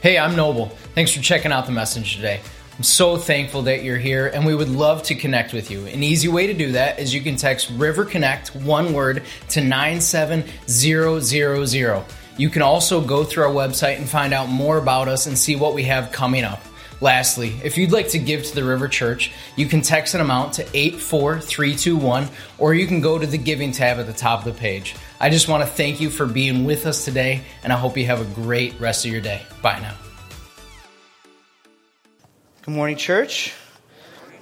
Hey, I'm Noble. Thanks for checking out the message today. I'm so thankful that you're here and we would love to connect with you. An easy way to do that is you can text River Connect, one word, to 97000. You can also go through our website and find out more about us and see what we have coming up. Lastly, if you'd like to give to the River Church, you can text an amount to 84321 or you can go to the giving tab at the top of the page. I just want to thank you for being with us today and I hope you have a great rest of your day. Bye now. Good morning, church.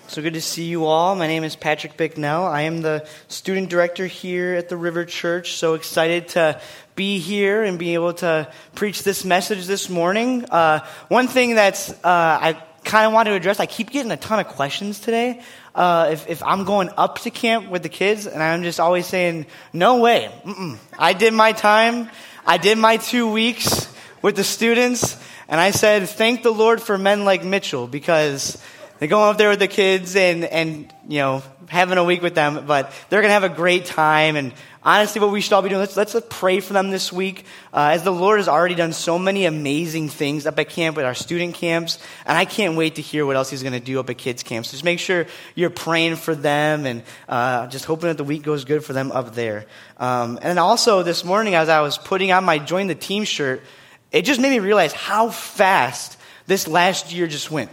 So good to see you all. My name is Patrick Bicknell. I am the student director here at the River Church. So excited to be here and be able to preach this message this morning. Uh, one thing that's uh, I kind of want to address. I keep getting a ton of questions today. Uh, if, if I'm going up to camp with the kids, and I'm just always saying, "No way! Mm-mm. I did my time. I did my two weeks with the students." And I said, thank the Lord for men like Mitchell because they go up there with the kids and, and, you know, having a week with them, but they're going to have a great time. And honestly, what we should all be doing, let's, let's pray for them this week. Uh, as the Lord has already done so many amazing things up at camp with our student camps. And I can't wait to hear what else he's going to do up at kids camps. Just make sure you're praying for them and, uh, just hoping that the week goes good for them up there. Um, and also this morning as I was putting on my join the team shirt, it just made me realize how fast this last year just went.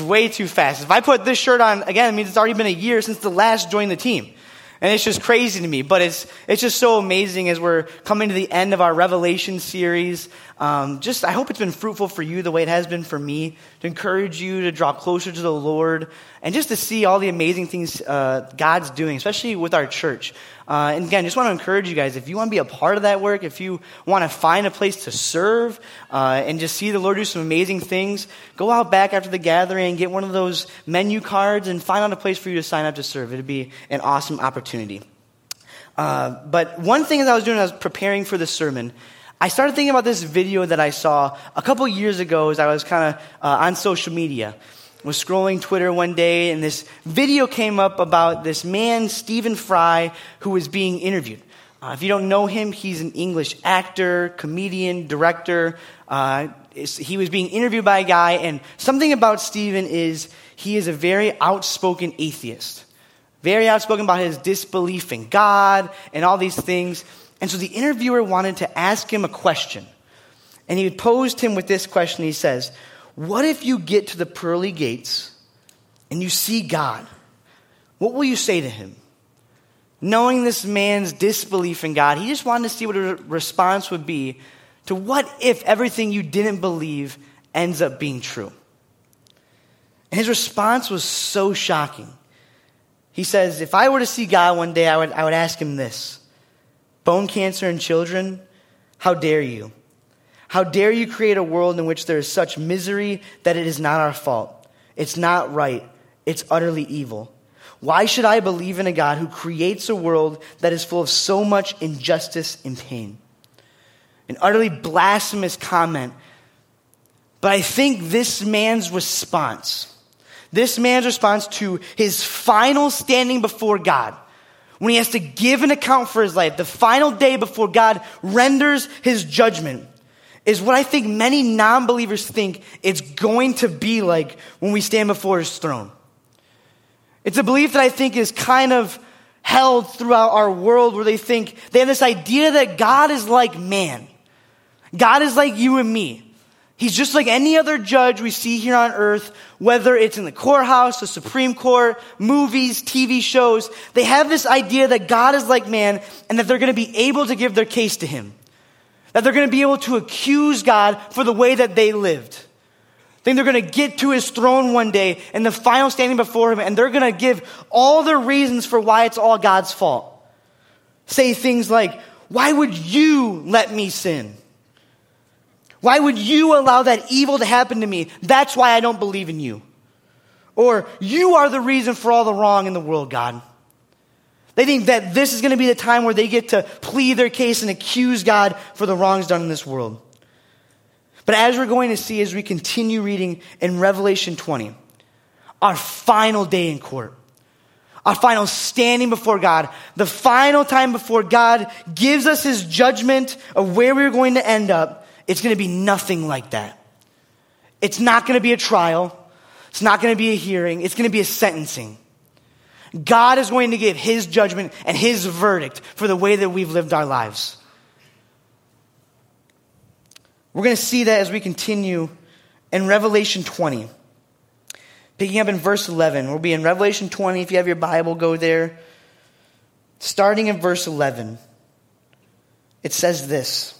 Way too fast. If I put this shirt on again, it means it's already been a year since the last joined the team. And it's just crazy to me, but it's, it's just so amazing as we're coming to the end of our Revelation series. Um, just, I hope it's been fruitful for you the way it has been for me to encourage you to draw closer to the Lord and just to see all the amazing things uh, God's doing, especially with our church. Uh, and again, just want to encourage you guys if you want to be a part of that work, if you want to find a place to serve uh, and just see the Lord do some amazing things, go out back after the gathering and get one of those menu cards and find out a place for you to sign up to serve. It'd be an awesome opportunity. Uh, but one thing as I was doing, I was preparing for the sermon. I started thinking about this video that I saw a couple years ago as I was kind of uh, on social media was scrolling Twitter one day and this video came up about this man, Stephen Fry, who was being interviewed. Uh, if you don't know him, he's an English actor, comedian, director. Uh, he was being interviewed by a guy, and something about Stephen is he is a very outspoken atheist. Very outspoken about his disbelief in God and all these things. And so the interviewer wanted to ask him a question. And he posed him with this question. He says, what if you get to the pearly gates and you see God? What will you say to him? Knowing this man's disbelief in God, he just wanted to see what a response would be to what if everything you didn't believe ends up being true. And his response was so shocking. He says, If I were to see God one day, I would, I would ask him this Bone cancer in children, how dare you? How dare you create a world in which there is such misery that it is not our fault? It's not right. It's utterly evil. Why should I believe in a God who creates a world that is full of so much injustice and pain? An utterly blasphemous comment. But I think this man's response, this man's response to his final standing before God, when he has to give an account for his life, the final day before God renders his judgment, is what I think many non believers think it's going to be like when we stand before his throne. It's a belief that I think is kind of held throughout our world where they think they have this idea that God is like man. God is like you and me. He's just like any other judge we see here on earth, whether it's in the courthouse, the Supreme Court, movies, TV shows. They have this idea that God is like man and that they're going to be able to give their case to him. That they're going to be able to accuse God for the way that they lived. Think they're going to get to his throne one day and the final standing before him, and they're going to give all the reasons for why it's all God's fault. Say things like, Why would you let me sin? Why would you allow that evil to happen to me? That's why I don't believe in you. Or, You are the reason for all the wrong in the world, God. They think that this is going to be the time where they get to plead their case and accuse God for the wrongs done in this world. But as we're going to see as we continue reading in Revelation 20, our final day in court, our final standing before God, the final time before God gives us his judgment of where we're going to end up, it's going to be nothing like that. It's not going to be a trial. It's not going to be a hearing. It's going to be a sentencing. God is going to give his judgment and his verdict for the way that we've lived our lives. We're going to see that as we continue in Revelation 20. Picking up in verse 11. We'll be in Revelation 20. If you have your Bible, go there. Starting in verse 11, it says this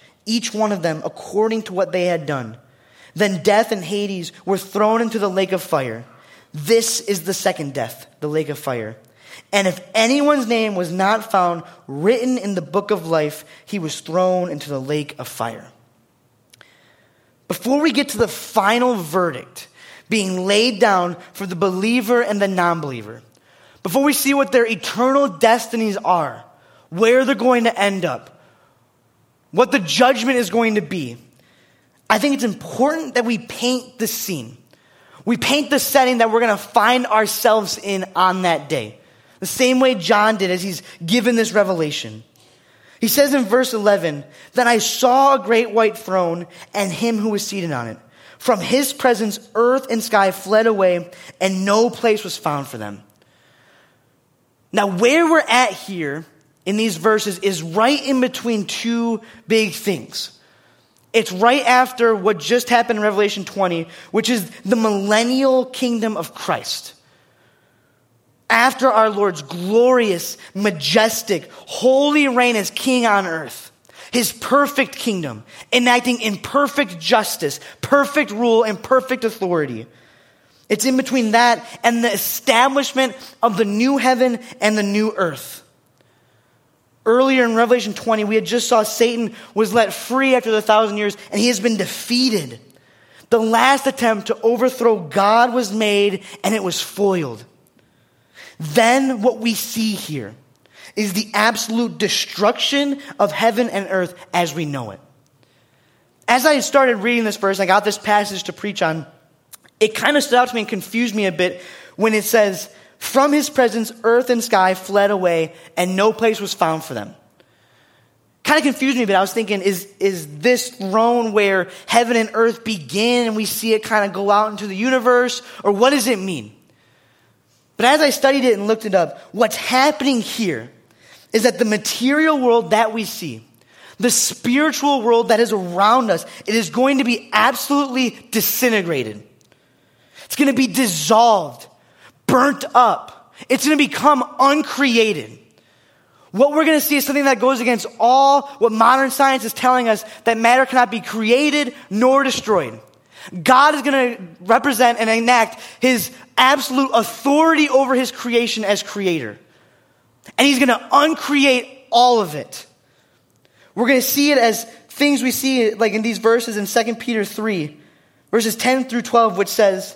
each one of them, according to what they had done. Then death and Hades were thrown into the lake of fire. This is the second death, the lake of fire. And if anyone's name was not found written in the book of life, he was thrown into the lake of fire. Before we get to the final verdict being laid down for the believer and the non believer, before we see what their eternal destinies are, where they're going to end up, what the judgment is going to be, I think it's important that we paint the scene. We paint the setting that we're going to find ourselves in on that day. The same way John did as he's given this revelation. He says in verse 11, Then I saw a great white throne and him who was seated on it. From his presence, earth and sky fled away, and no place was found for them. Now, where we're at here in these verses is right in between two big things. It's right after what just happened in Revelation 20, which is the millennial kingdom of Christ after our Lord's glorious, majestic, holy reign as king on earth, his perfect kingdom, enacting in perfect justice, perfect rule, and perfect authority. It's in between that and the establishment of the new heaven and the new earth. Earlier in Revelation 20, we had just saw Satan was let free after the thousand years, and he has been defeated. The last attempt to overthrow God was made, and it was foiled. Then what we see here is the absolute destruction of heaven and earth as we know it. As I started reading this verse, I got this passage to preach on. It kind of stood out to me and confused me a bit when it says, From his presence, earth and sky fled away, and no place was found for them. Kind of confused me, but I was thinking, is, is this throne where heaven and earth begin and we see it kind of go out into the universe? Or what does it mean? But as I studied it and looked it up, what's happening here is that the material world that we see, the spiritual world that is around us, it is going to be absolutely disintegrated. It's going to be dissolved, burnt up. It's going to become uncreated. What we're going to see is something that goes against all what modern science is telling us that matter cannot be created nor destroyed. God is going to represent and enact his absolute authority over his creation as creator. And he's going to uncreate all of it. We're going to see it as things we see like in these verses in 2 Peter 3, verses 10 through 12, which says,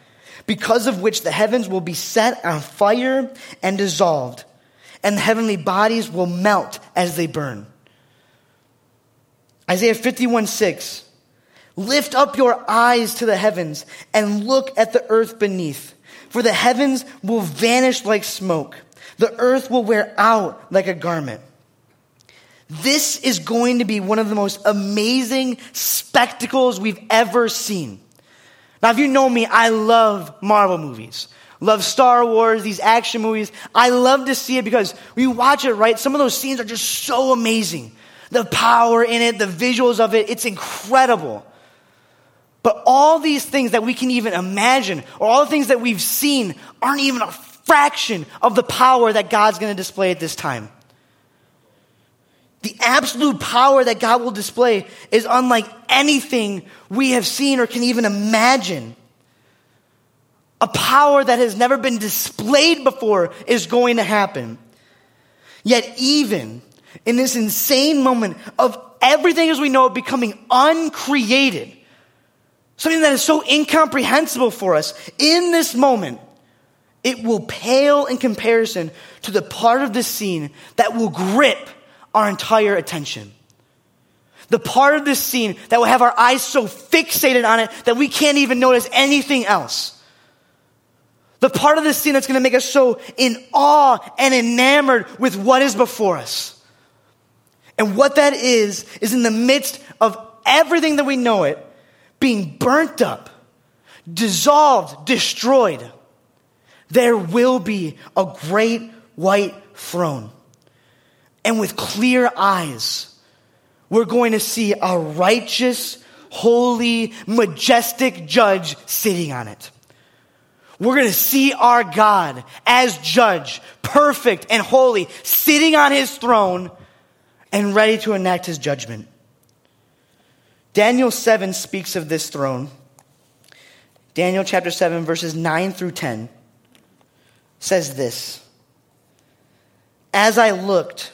because of which the heavens will be set on fire and dissolved, and the heavenly bodies will melt as they burn. Isaiah 51 6 Lift up your eyes to the heavens and look at the earth beneath. For the heavens will vanish like smoke. The earth will wear out like a garment. This is going to be one of the most amazing spectacles we've ever seen. Now, if you know me, I love Marvel movies. Love Star Wars, these action movies. I love to see it because we watch it, right? Some of those scenes are just so amazing. The power in it, the visuals of it, it's incredible. But all these things that we can even imagine, or all the things that we've seen, aren't even a fraction of the power that God's going to display at this time. The absolute power that God will display is unlike anything we have seen or can even imagine. A power that has never been displayed before is going to happen. Yet, even in this insane moment of everything as we know it becoming uncreated, something that is so incomprehensible for us, in this moment, it will pale in comparison to the part of this scene that will grip our entire attention. The part of this scene that will have our eyes so fixated on it that we can't even notice anything else. The part of this scene that's going to make us so in awe and enamored with what is before us. And what that is, is in the midst of everything that we know it being burnt up, dissolved, destroyed, there will be a great white throne. And with clear eyes, we're going to see a righteous, holy, majestic judge sitting on it. We're going to see our God as judge, perfect and holy, sitting on his throne and ready to enact his judgment. Daniel 7 speaks of this throne. Daniel chapter 7, verses 9 through 10 says this As I looked,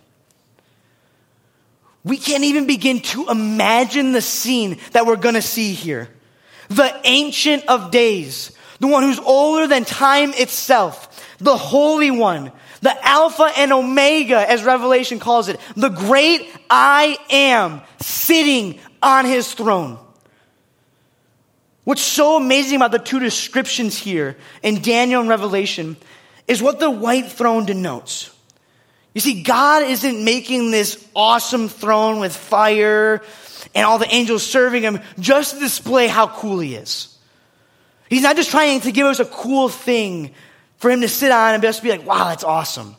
We can't even begin to imagine the scene that we're going to see here the Ancient of Days, the one who's older than time itself, the Holy One, the Alpha and Omega, as Revelation calls it, the great I am sitting on his throne. What's so amazing about the two descriptions here in Daniel and Revelation is what the white throne denotes. You see, God isn't making this awesome throne with fire and all the angels serving him just to display how cool he is. He's not just trying to give us a cool thing for him to sit on and just be like, wow, that's awesome.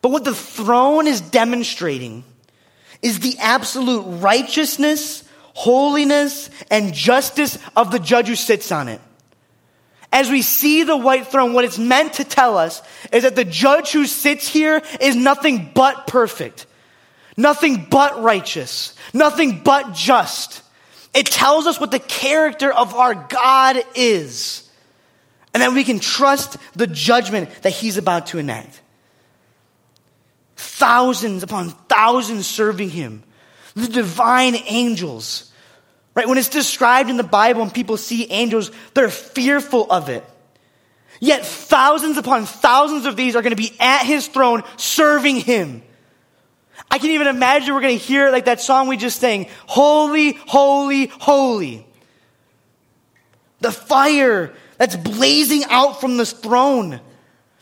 But what the throne is demonstrating is the absolute righteousness, holiness, and justice of the judge who sits on it. As we see the white throne, what it's meant to tell us is that the judge who sits here is nothing but perfect nothing but righteous, nothing but just. It tells us what the character of our God is. And that we can trust the judgment that he's about to enact. Thousands upon thousands serving him. The divine angels. Right? When it's described in the Bible and people see angels, they're fearful of it. Yet thousands upon thousands of these are going to be at his throne serving him. I can even imagine we're going to hear like that song we just sang, Holy, Holy, Holy. The fire that's blazing out from this throne.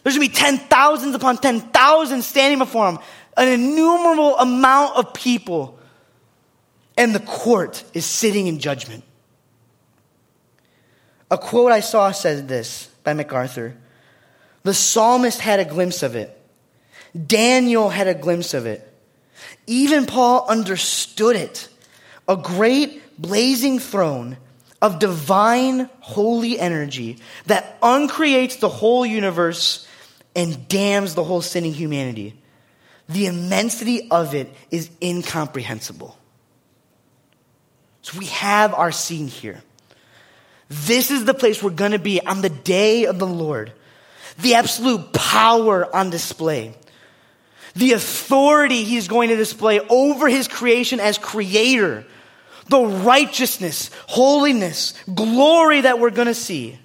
There's going to be ten thousands upon ten thousands standing before him, an innumerable amount of people. And the court is sitting in judgment. A quote I saw says this by MacArthur The psalmist had a glimpse of it, Daniel had a glimpse of it. Even Paul understood it. A great blazing throne of divine holy energy that uncreates the whole universe and damns the whole sinning humanity. The immensity of it is incomprehensible. So we have our scene here. This is the place we're going to be on the day of the Lord. The absolute power on display the authority he's going to display over his creation as creator, the righteousness, holiness, glory that we're going to see.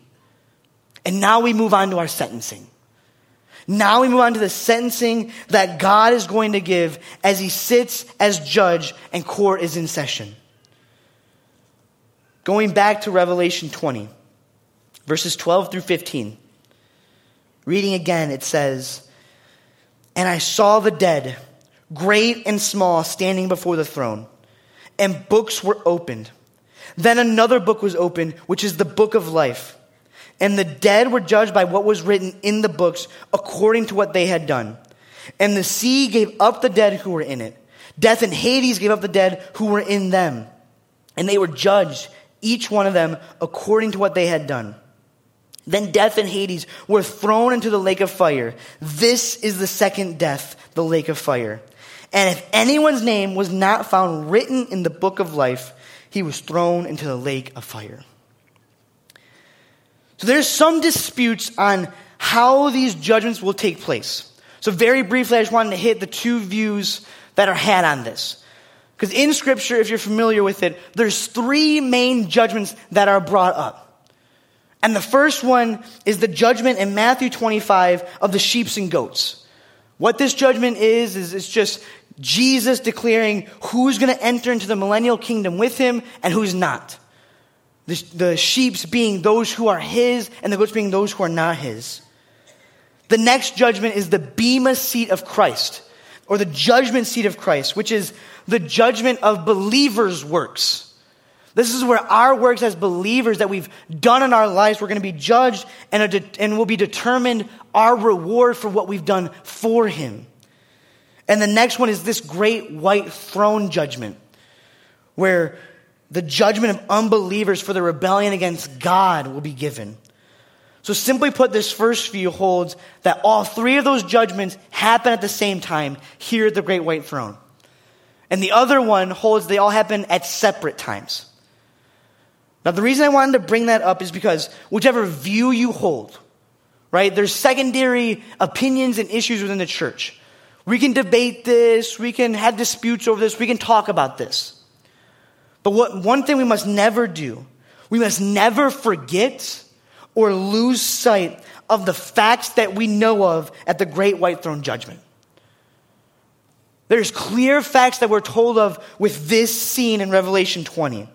And now we move on to our sentencing. Now we move on to the sentencing that God is going to give as he sits as judge and court is in session. Going back to Revelation 20, verses 12 through 15. Reading again, it says, And I saw the dead, great and small, standing before the throne, and books were opened. Then another book was opened, which is the book of life. And the dead were judged by what was written in the books according to what they had done. And the sea gave up the dead who were in it. Death and Hades gave up the dead who were in them. And they were judged, each one of them, according to what they had done. Then death and Hades were thrown into the lake of fire. This is the second death, the lake of fire. And if anyone's name was not found written in the book of life, he was thrown into the lake of fire. So there's some disputes on how these judgments will take place. So very briefly, I just wanted to hit the two views that are had on this. Because in scripture, if you're familiar with it, there's three main judgments that are brought up. And the first one is the judgment in Matthew 25 of the sheep and goats. What this judgment is, is it's just Jesus declaring who's going to enter into the millennial kingdom with him and who's not. The, the sheep's being those who are his and the goats being those who are not his. The next judgment is the Bema seat of Christ, or the judgment seat of Christ, which is the judgment of believers' works. This is where our works as believers that we've done in our lives, we're going to be judged and, and will be determined our reward for what we've done for Him. And the next one is this great white throne judgment, where the judgment of unbelievers for the rebellion against God will be given. So, simply put, this first view holds that all three of those judgments happen at the same time here at the great white throne. And the other one holds they all happen at separate times. Now, the reason I wanted to bring that up is because whichever view you hold, right, there's secondary opinions and issues within the church. We can debate this, we can have disputes over this, we can talk about this. But what, one thing we must never do, we must never forget or lose sight of the facts that we know of at the great white throne judgment. There's clear facts that we're told of with this scene in Revelation 20.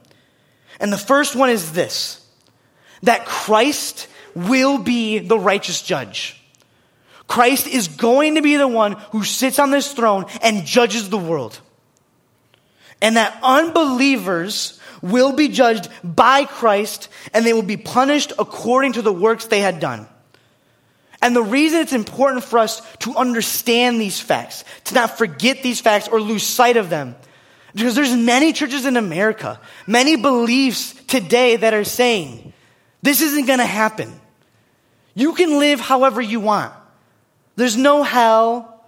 And the first one is this that Christ will be the righteous judge. Christ is going to be the one who sits on this throne and judges the world. And that unbelievers will be judged by Christ and they will be punished according to the works they had done. And the reason it's important for us to understand these facts, to not forget these facts or lose sight of them, because there's many churches in America, many beliefs today that are saying, this isn't going to happen. You can live however you want. There's no hell.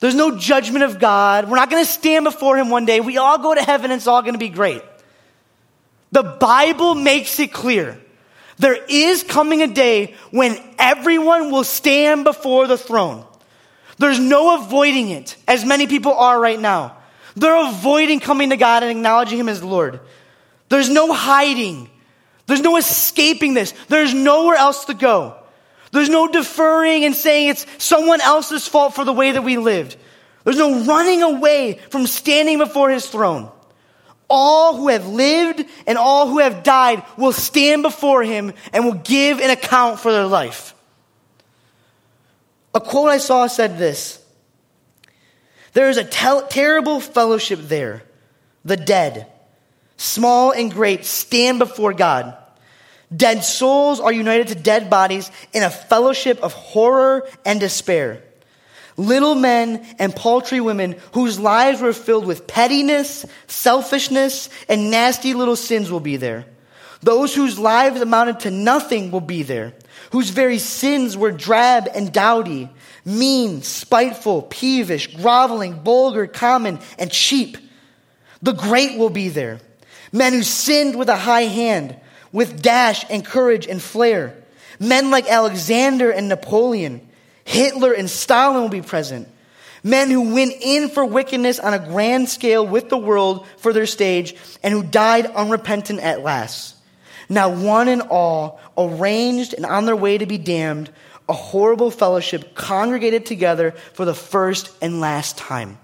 There's no judgment of God. We're not going to stand before Him one day. We all go to heaven it's all going to be great. The Bible makes it clear. There is coming a day when everyone will stand before the throne. There's no avoiding it, as many people are right now. They're avoiding coming to God and acknowledging Him as Lord. There's no hiding. There's no escaping this. There's nowhere else to go. There's no deferring and saying it's someone else's fault for the way that we lived. There's no running away from standing before His throne. All who have lived and all who have died will stand before Him and will give an account for their life. A quote I saw said this there is a tel- terrible fellowship there. The dead, small and great, stand before God. Dead souls are united to dead bodies in a fellowship of horror and despair. Little men and paltry women whose lives were filled with pettiness, selfishness, and nasty little sins will be there. Those whose lives amounted to nothing will be there, whose very sins were drab and dowdy, mean, spiteful, peevish, groveling, vulgar, common, and cheap. The great will be there. Men who sinned with a high hand, with dash and courage and flair. Men like Alexander and Napoleon, Hitler and Stalin will be present. Men who went in for wickedness on a grand scale with the world for their stage and who died unrepentant at last. Now one and all, arranged and on their way to be damned, a horrible fellowship congregated together for the first and last time.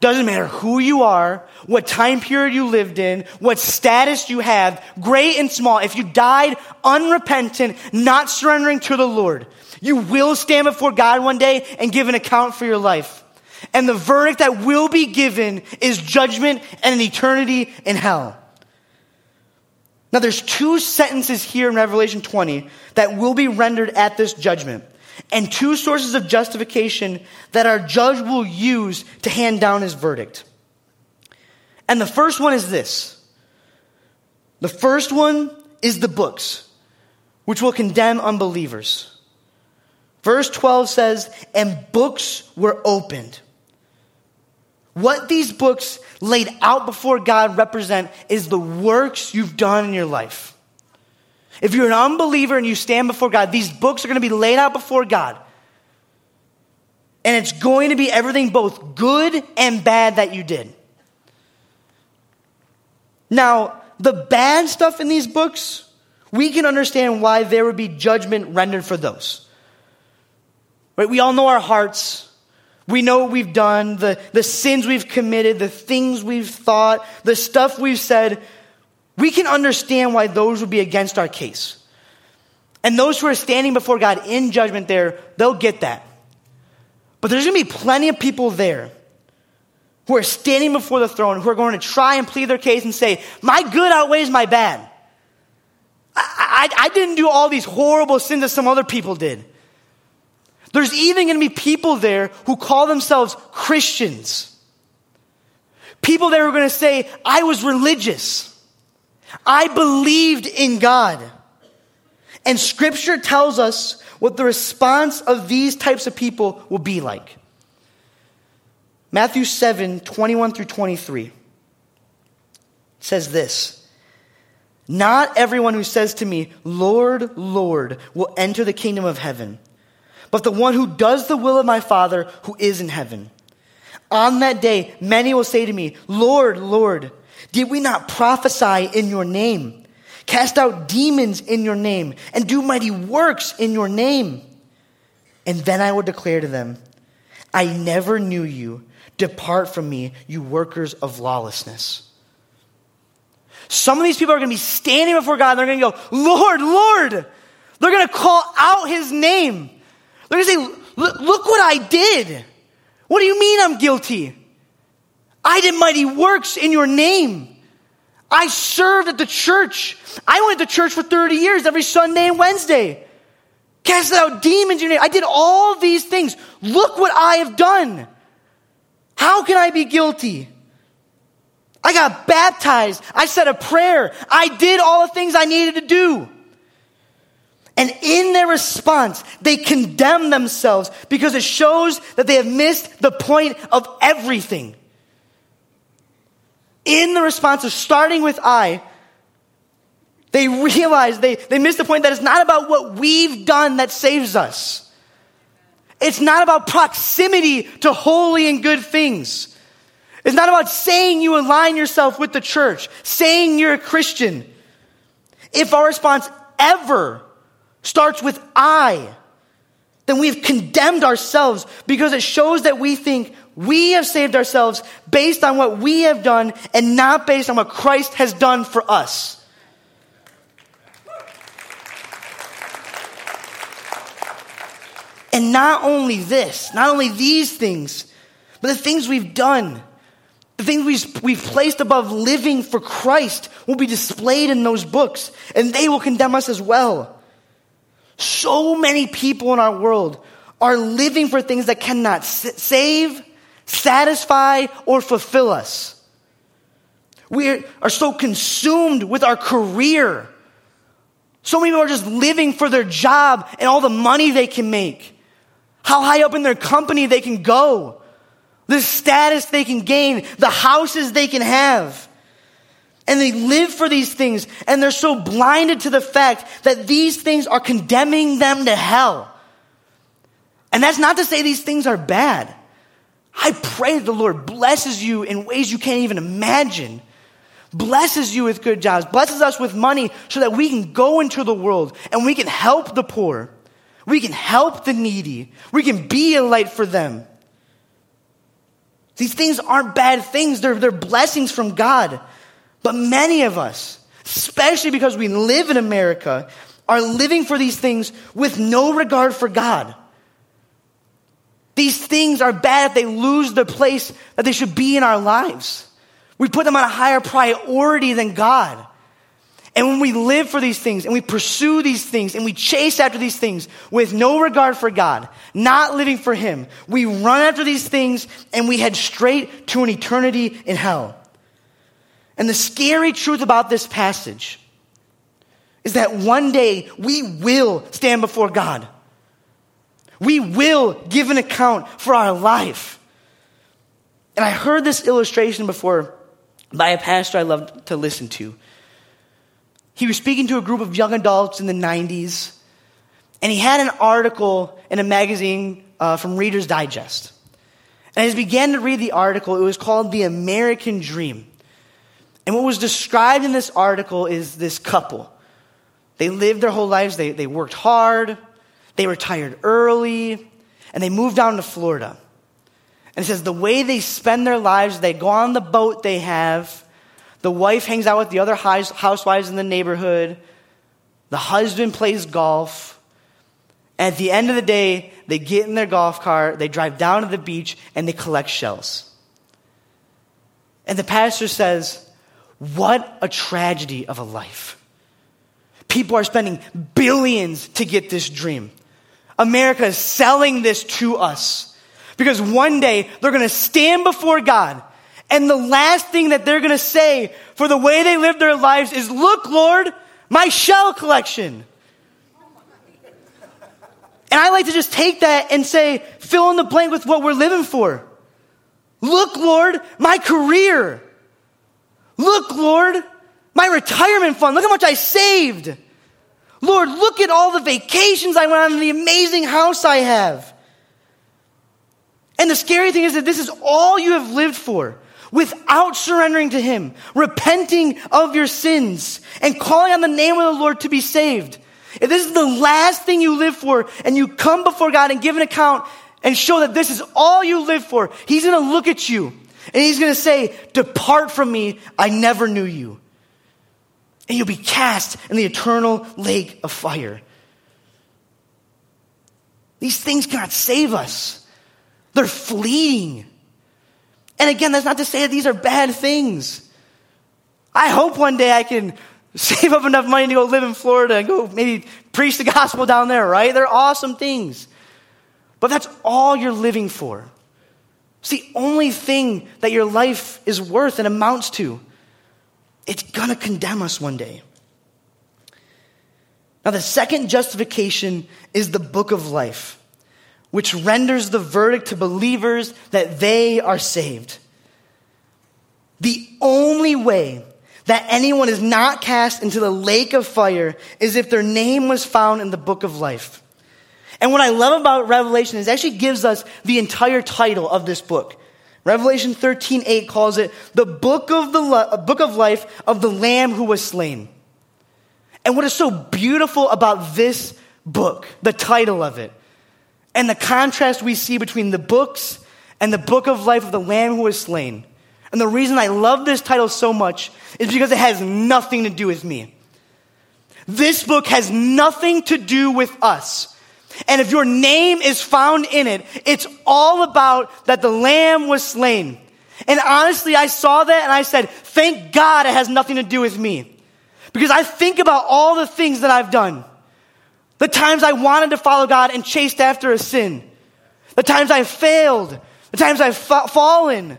Doesn't matter who you are, what time period you lived in, what status you have, great and small. If you died unrepentant, not surrendering to the Lord, you will stand before God one day and give an account for your life. And the verdict that will be given is judgment and an eternity in hell. Now, there's two sentences here in Revelation 20 that will be rendered at this judgment, and two sources of justification that our judge will use to hand down his verdict. And the first one is this the first one is the books, which will condemn unbelievers. Verse 12 says, And books were opened. What these books laid out before God represent is the works you've done in your life. If you're an unbeliever and you stand before God, these books are going to be laid out before God. And it's going to be everything both good and bad that you did. Now, the bad stuff in these books, we can understand why there would be judgment rendered for those. Right? We all know our hearts. We know what we've done, the, the sins we've committed, the things we've thought, the stuff we've said. We can understand why those would be against our case. And those who are standing before God in judgment there, they'll get that. But there's going to be plenty of people there who are standing before the throne who are going to try and plead their case and say, My good outweighs my bad. I, I, I didn't do all these horrible sins that some other people did. There's even going to be people there who call themselves Christians. People there who are going to say, I was religious. I believed in God. And scripture tells us what the response of these types of people will be like. Matthew 7, 21 through 23 says this Not everyone who says to me, Lord, Lord, will enter the kingdom of heaven but the one who does the will of my Father who is in heaven. On that day, many will say to me, Lord, Lord, did we not prophesy in your name, cast out demons in your name, and do mighty works in your name? And then I will declare to them, I never knew you. Depart from me, you workers of lawlessness. Some of these people are going to be standing before God and they're going to go, Lord, Lord. They're going to call out his name. They're going to say, Look what I did. What do you mean I'm guilty? I did mighty works in your name. I served at the church. I went to church for 30 years every Sunday and Wednesday. Cast out demons in your name. I did all these things. Look what I have done. How can I be guilty? I got baptized. I said a prayer. I did all the things I needed to do. And in their response, they condemn themselves because it shows that they have missed the point of everything. In the response of starting with I, they realize they, they miss the point that it's not about what we've done that saves us. It's not about proximity to holy and good things. It's not about saying you align yourself with the church, saying you're a Christian. If our response ever starts with I, then we've condemned ourselves because it shows that we think we have saved ourselves based on what we have done and not based on what Christ has done for us. And not only this, not only these things, but the things we've done, the things we've, we've placed above living for Christ will be displayed in those books, and they will condemn us as well. So many people in our world are living for things that cannot save, satisfy, or fulfill us. We are so consumed with our career. So many people are just living for their job and all the money they can make, how high up in their company they can go, the status they can gain, the houses they can have. And they live for these things, and they're so blinded to the fact that these things are condemning them to hell. And that's not to say these things are bad. I pray the Lord blesses you in ways you can't even imagine. Blesses you with good jobs, blesses us with money so that we can go into the world and we can help the poor. We can help the needy. We can be a light for them. These things aren't bad things, they're, they're blessings from God. But many of us, especially because we live in America, are living for these things with no regard for God. These things are bad if they lose the place that they should be in our lives. We put them on a higher priority than God. And when we live for these things and we pursue these things and we chase after these things with no regard for God, not living for Him, we run after these things and we head straight to an eternity in hell. And the scary truth about this passage is that one day we will stand before God. We will give an account for our life. And I heard this illustration before by a pastor I love to listen to. He was speaking to a group of young adults in the 90s, and he had an article in a magazine uh, from Reader's Digest. And as he began to read the article, it was called The American Dream. And what was described in this article is this couple. They lived their whole lives, they, they worked hard, they retired early, and they moved down to Florida. And it says the way they spend their lives, they go on the boat they have, the wife hangs out with the other housewives in the neighborhood, the husband plays golf. At the end of the day, they get in their golf cart, they drive down to the beach, and they collect shells. And the pastor says, What a tragedy of a life. People are spending billions to get this dream. America is selling this to us because one day they're going to stand before God and the last thing that they're going to say for the way they live their lives is, look, Lord, my shell collection. And I like to just take that and say, fill in the blank with what we're living for. Look, Lord, my career. Look, Lord, my retirement fund. Look how much I saved. Lord, look at all the vacations I went on and the amazing house I have. And the scary thing is that this is all you have lived for without surrendering to Him, repenting of your sins, and calling on the name of the Lord to be saved. If this is the last thing you live for, and you come before God and give an account and show that this is all you live for, He's gonna look at you and He's gonna say, Depart from me, I never knew you and you'll be cast in the eternal lake of fire. These things cannot save us, they're fleeting. And again, that's not to say that these are bad things. I hope one day I can save up enough money to go live in Florida and go maybe preach the gospel down there, right? They're awesome things. But that's all you're living for. It's the only thing that your life is worth and amounts to. It's going to condemn us one day. Now, the second justification is the book of life, which renders the verdict to believers that they are saved. The only way that anyone is not cast into the lake of fire is if their name was found in the book of life. And what I love about Revelation is it actually gives us the entire title of this book. Revelation 13, 8 calls it the book of the book of life of the Lamb who was slain. And what is so beautiful about this book, the title of it, and the contrast we see between the books and the book of life of the Lamb who was slain. And the reason I love this title so much is because it has nothing to do with me. This book has nothing to do with us. And if your name is found in it, it's all about that the lamb was slain. And honestly, I saw that and I said, thank God it has nothing to do with me. Because I think about all the things that I've done. The times I wanted to follow God and chased after a sin. The times I failed. The times I've fa- fallen.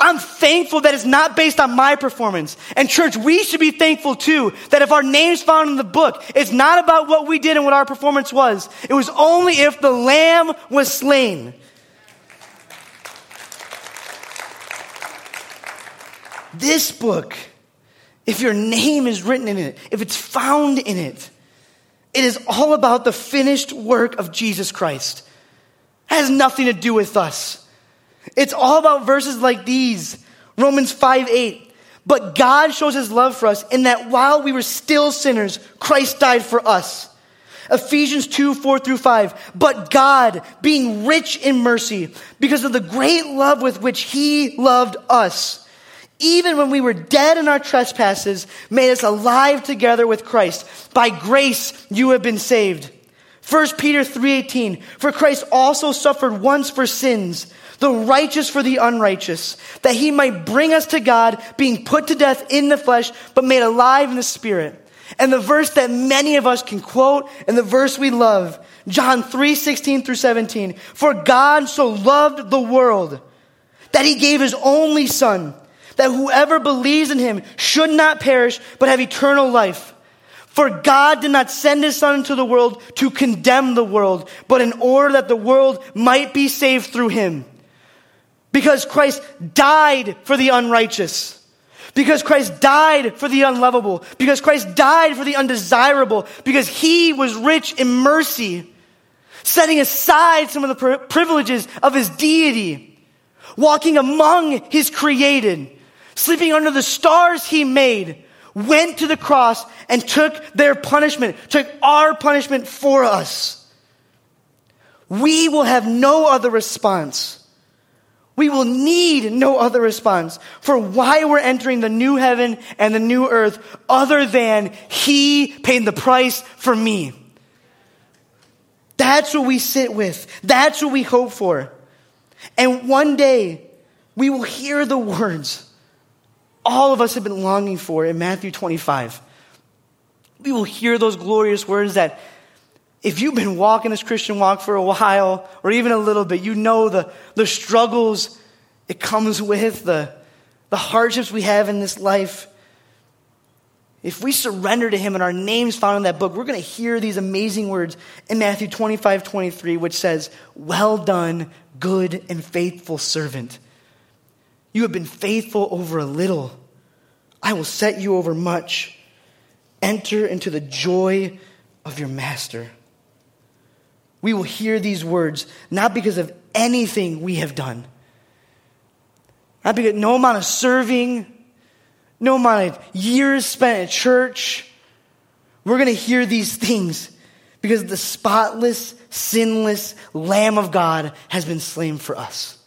I'm thankful that it's not based on my performance. And church, we should be thankful too that if our name's found in the book, it's not about what we did and what our performance was. It was only if the lamb was slain. This book, if your name is written in it, if it's found in it, it is all about the finished work of Jesus Christ. It has nothing to do with us. It's all about verses like these Romans 5 8. But God shows his love for us in that while we were still sinners, Christ died for us. Ephesians 2, 4 through 5. But God, being rich in mercy, because of the great love with which he loved us, even when we were dead in our trespasses, made us alive together with Christ. By grace you have been saved. 1 Peter 3:18 For Christ also suffered once for sins, the righteous for the unrighteous, that he might bring us to God, being put to death in the flesh, but made alive in the spirit. And the verse that many of us can quote, and the verse we love, John 3 16 through 17. For God so loved the world that he gave his only Son, that whoever believes in him should not perish, but have eternal life. For God did not send his Son into the world to condemn the world, but in order that the world might be saved through him. Because Christ died for the unrighteous because Christ died for the unlovable. Because Christ died for the undesirable. Because he was rich in mercy, setting aside some of the privileges of his deity, walking among his created, sleeping under the stars he made, went to the cross and took their punishment, took our punishment for us. We will have no other response we will need no other response for why we're entering the new heaven and the new earth other than He paid the price for me. That's what we sit with. That's what we hope for. And one day, we will hear the words all of us have been longing for in Matthew 25. We will hear those glorious words that if you've been walking this Christian walk for a while, or even a little bit, you know the, the struggles it comes with, the, the hardships we have in this life. If we surrender to Him and our names found in that book, we're going to hear these amazing words in Matthew 25, 23, which says, Well done, good and faithful servant. You have been faithful over a little. I will set you over much. Enter into the joy of your master. We will hear these words not because of anything we have done, not because no amount of serving, no amount of years spent at church. We're going to hear these things because the spotless, sinless Lamb of God has been slain for us.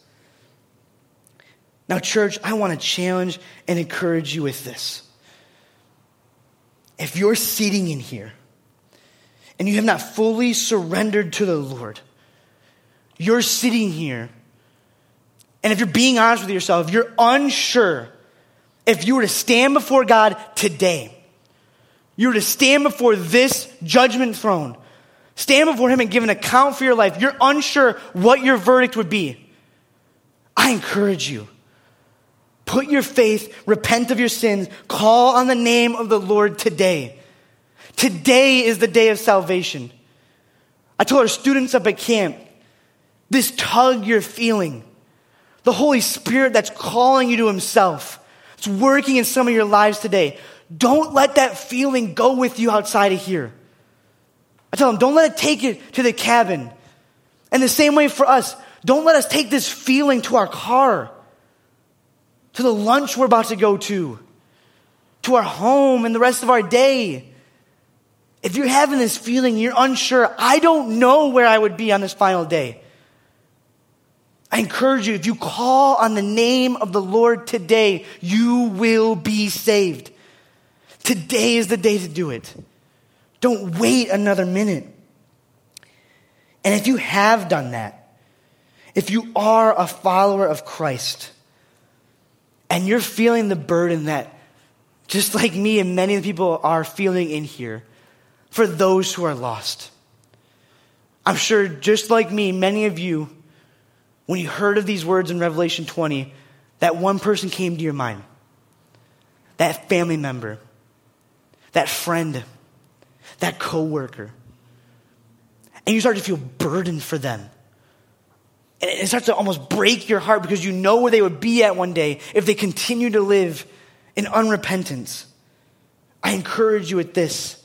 Now, church, I want to challenge and encourage you with this. If you're sitting in here, and you have not fully surrendered to the Lord, you're sitting here. And if you're being honest with yourself, you're unsure if you were to stand before God today, you were to stand before this judgment throne, stand before Him and give an account for your life, you're unsure what your verdict would be. I encourage you. Put your faith, repent of your sins, call on the name of the Lord today. Today is the day of salvation. I told our students up at camp, this tug you're feeling, the Holy Spirit that's calling you to Himself, it's working in some of your lives today. Don't let that feeling go with you outside of here. I tell them, don't let it take you to the cabin. And the same way for us, don't let us take this feeling to our car, to the lunch we're about to go to, to our home and the rest of our day. If you're having this feeling, you're unsure, I don't know where I would be on this final day. I encourage you, if you call on the name of the Lord today, you will be saved. Today is the day to do it. Don't wait another minute. And if you have done that, if you are a follower of Christ, and you're feeling the burden that, just like me and many of the people are feeling in here, for those who are lost. I'm sure, just like me, many of you, when you heard of these words in Revelation 20, that one person came to your mind. That family member, that friend, that coworker. And you start to feel burdened for them. And it starts to almost break your heart because you know where they would be at one day if they continue to live in unrepentance. I encourage you with this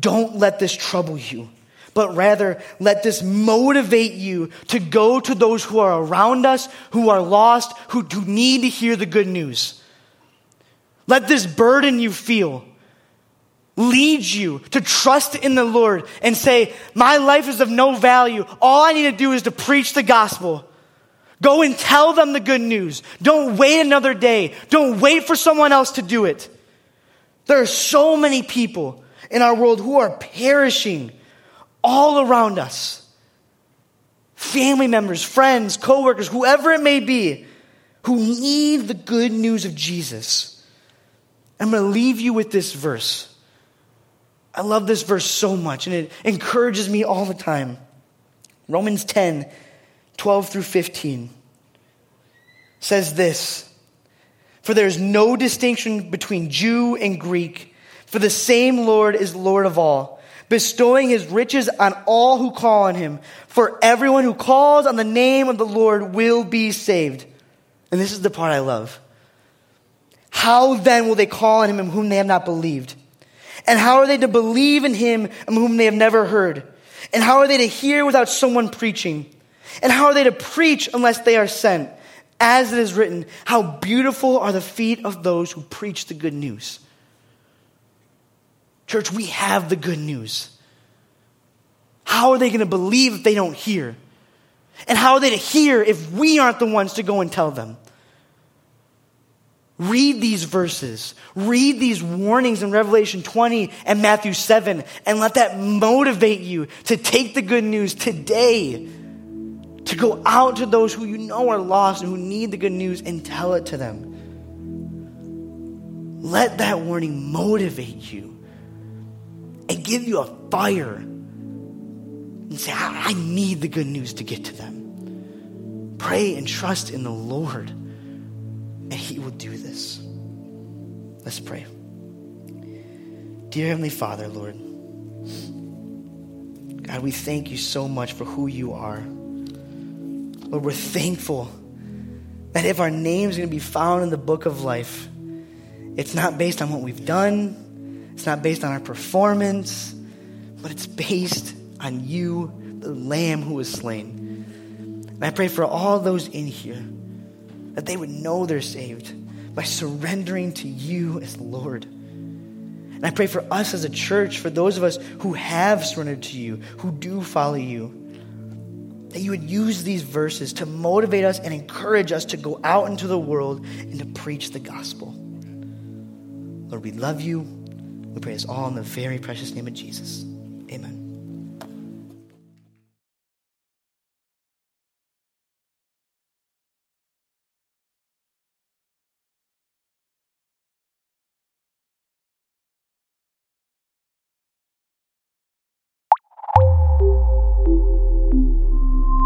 don't let this trouble you, but rather let this motivate you to go to those who are around us, who are lost, who, who need to hear the good news. Let this burden you feel lead you to trust in the Lord and say, My life is of no value. All I need to do is to preach the gospel. Go and tell them the good news. Don't wait another day. Don't wait for someone else to do it. There are so many people in our world who are perishing all around us. Family members, friends, coworkers, whoever it may be, who need the good news of Jesus. I'm going to leave you with this verse. I love this verse so much, and it encourages me all the time. Romans 10 12 through 15 says this For there is no distinction between Jew and Greek, for the same Lord is Lord of all, bestowing his riches on all who call on him. For everyone who calls on the name of the Lord will be saved. And this is the part I love. How then will they call on him in whom they have not believed? And how are they to believe in him in whom they have never heard? And how are they to hear without someone preaching? And how are they to preach unless they are sent? As it is written, how beautiful are the feet of those who preach the good news. Church, we have the good news. How are they going to believe if they don't hear? And how are they to hear if we aren't the ones to go and tell them? Read these verses. Read these warnings in Revelation 20 and Matthew 7 and let that motivate you to take the good news today, to go out to those who you know are lost and who need the good news and tell it to them. Let that warning motivate you and give you a fire and say, ah, I need the good news to get to them. Pray and trust in the Lord and He will do this. Let's pray. Dear Heavenly Father, Lord, God, we thank you so much for who you are. Lord, we're thankful that if our names are going to be found in the book of life, it's not based on what we've done, it's not based on our performance, but it's based on you, the Lamb who was slain. And I pray for all those in here that they would know they're saved by surrendering to you as Lord. And I pray for us as a church, for those of us who have surrendered to you, who do follow you, that you would use these verses to motivate us and encourage us to go out into the world and to preach the gospel. Lord, we love you. We pray this all in the very precious name of Jesus.